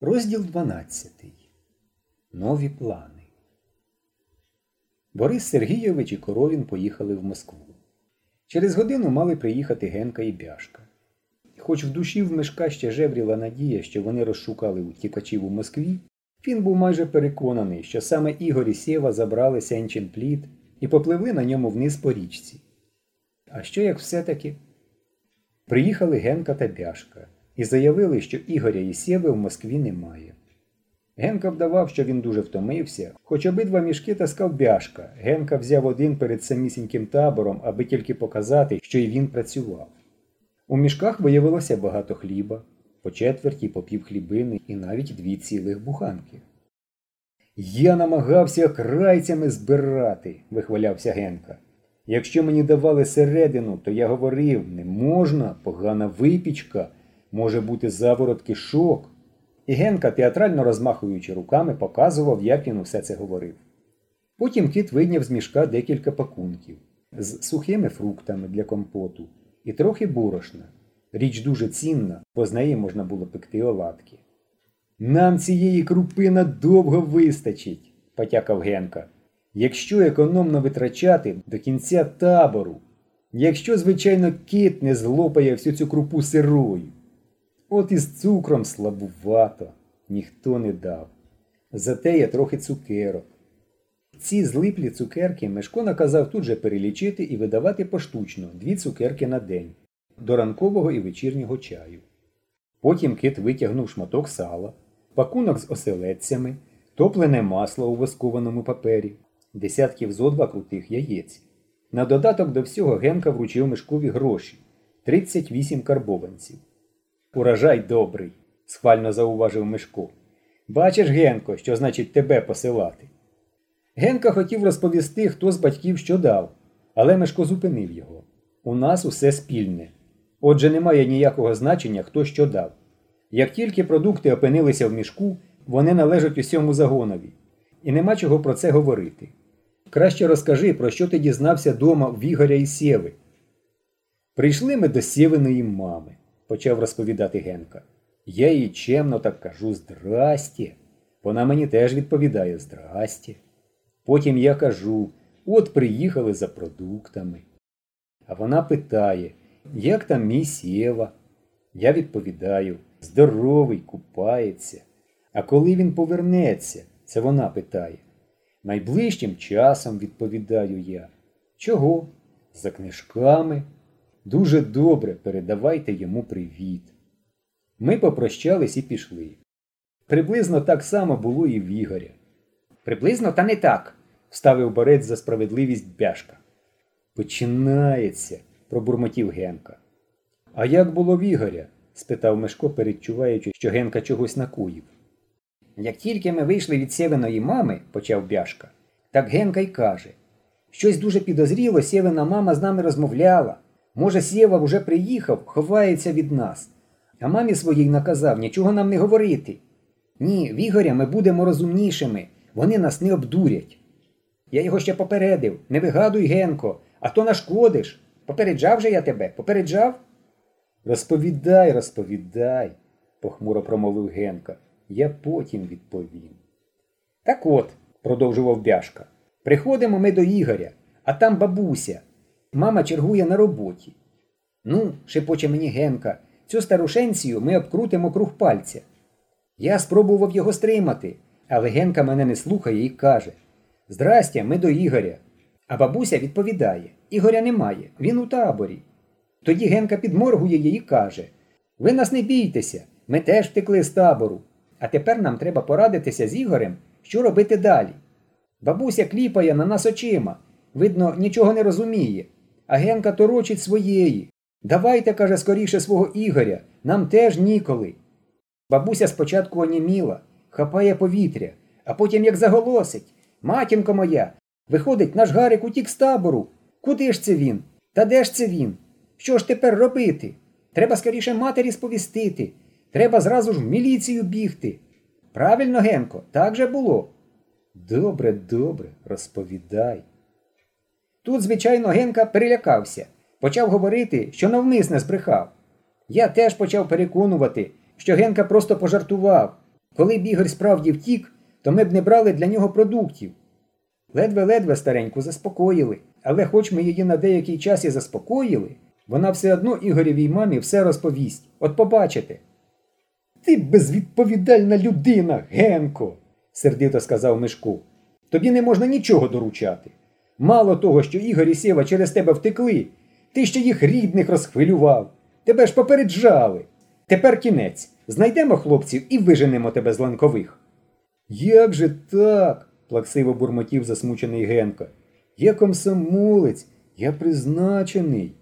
Розділ 12. Нові плани. Борис Сергійович і Коровін поїхали в Москву. Через годину мали приїхати Генка і Бяшка. Хоч в душі в Мишка ще жевріла надія, що вони розшукали утікачів у Москві, він був майже переконаний, що саме Ігор і Сєва забрали Сенчин плід і попливли на ньому вниз по річці. А що як все-таки? Приїхали Генка та Бяшка і заявили, що Ігоря і Сєви в Москві немає. Генка вдавав, що він дуже втомився, хоч обидва мішки таскав бяшка. Генка взяв один перед самісіньким табором, аби тільки показати, що й він працював. У мішках виявилося багато хліба, по четверті, по пів хлібини і навіть дві цілих буханки. Я намагався крайцями збирати, вихвалявся Генка. Якщо мені давали середину, то я говорив не можна, погана випічка, може бути заворот кишок. І Генка, театрально розмахуючи руками, показував, як він усе це говорив. Потім кіт вийняв з мішка декілька пакунків з сухими фруктами для компоту і трохи борошна. Річ дуже цінна, бо з неї можна було пекти оладки. Нам цієї крупи надовго вистачить, потякав Генка. Якщо економно витрачати до кінця табору, якщо, звичайно, кит не злопає всю цю крупу сирою. От із цукром слабувато, ніхто не дав. Зате є трохи цукерок. Ці злиплі цукерки Мешко наказав тут же перелічити і видавати поштучно дві цукерки на день до ранкового і вечірнього чаю. Потім кит витягнув шматок сала, пакунок з оселедцями, топлене масло у воскованому папері, десятків зо два крутих яєць. На додаток до всього Генка вручив Мешкові гроші 38 карбованців. Урожай добрий, схвально зауважив Мишко. Бачиш, Генко, що значить тебе посилати. Генка хотів розповісти, хто з батьків що дав, але Мишко зупинив його. У нас усе спільне. Отже, немає ніякого значення, хто що дав. Як тільки продукти опинилися в мішку, вони належать усьому загонові. І нема чого про це говорити. Краще розкажи, про що ти дізнався дома в Ігоря і Сєви. Прийшли ми до Сєвиної мами почав розповідати Генка. Я їй чемно так кажу здрасті. Вона мені теж відповідає здрасті. Потім я кажу, от приїхали за продуктами. А вона питає, як там мій Сєва? Я відповідаю, здоровий, купається. А коли він повернеться, це вона питає. Найближчим часом відповідаю я. Чого? За книжками. Дуже добре передавайте йому привіт. Ми попрощались і пішли. Приблизно так само було і в Ігоря. Приблизно та не так, вставив борець за справедливість бяшка. Починається, пробурмотів Генка. А як було в Ігоря? спитав Мешко, передчуваючи, що Генка чогось накуїв. Як тільки ми вийшли від сєвиної мами, почав бяшка, так Генка й каже, щось дуже підозріло, сєвина мама з нами розмовляла. Може, Сєва вже приїхав, ховається від нас. А мамі своїй наказав нічого нам не говорити. Ні, в Ігоря ми будемо розумнішими, вони нас не обдурять. Я його ще попередив не вигадуй, Генко, а то нашкодиш. Попереджав же я тебе, попереджав? Розповідай, розповідай, похмуро промовив Генка. Я потім відповім. Так от, продовжував бяшка, приходимо ми до Ігоря, а там бабуся. Мама чергує на роботі. Ну, шепоче мені Генка, цю старушенцію ми обкрутимо круг пальця. Я спробував його стримати, але Генка мене не слухає і каже Здрастя, ми до Ігоря. А бабуся відповідає Ігоря немає, він у таборі. Тоді Генка підморгує їй і каже Ви нас не бійтеся, ми теж втекли з табору. А тепер нам треба порадитися з Ігорем, що робити далі. Бабуся кліпає на нас очима, видно, нічого не розуміє. А Генка торочить своєї. Давайте, каже, скоріше свого Ігоря, нам теж ніколи. Бабуся спочатку оніміла, хапає повітря, а потім як заголосить Матінко моя, виходить, наш Гарик утік з табору. Куди ж це він? Та де ж це він? Що ж тепер робити? Треба скоріше матері сповістити. Треба зразу ж в міліцію бігти. Правильно, Генко, так же було. Добре, добре, розповідай. Тут, звичайно, Генка перелякався, почав говорити, що навмисне збрехав. Я теж почав переконувати, що Генка просто пожартував. Коли б Ігор справді втік, то ми б не брали для нього продуктів. Ледве-ледве стареньку заспокоїли, але хоч ми її на деякий час і заспокоїли, вона все одно Ігоревій мамі все розповість. От побачите. Ти безвідповідальна людина, Генко, сердито сказав Мишко. Тобі не можна нічого доручати. Мало того, що Ігор і Сєва через тебе втекли, ти ще їх рідних розхвилював. Тебе ж попереджали. Тепер кінець. Знайдемо хлопців і виженемо тебе з ланкових. Як же так? плаксиво бурмотів засмучений Генка. Я комсомолець, я призначений.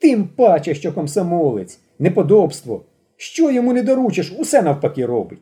Тим паче, що комсомолець, неподобство. Що йому не доручиш, усе навпаки робить.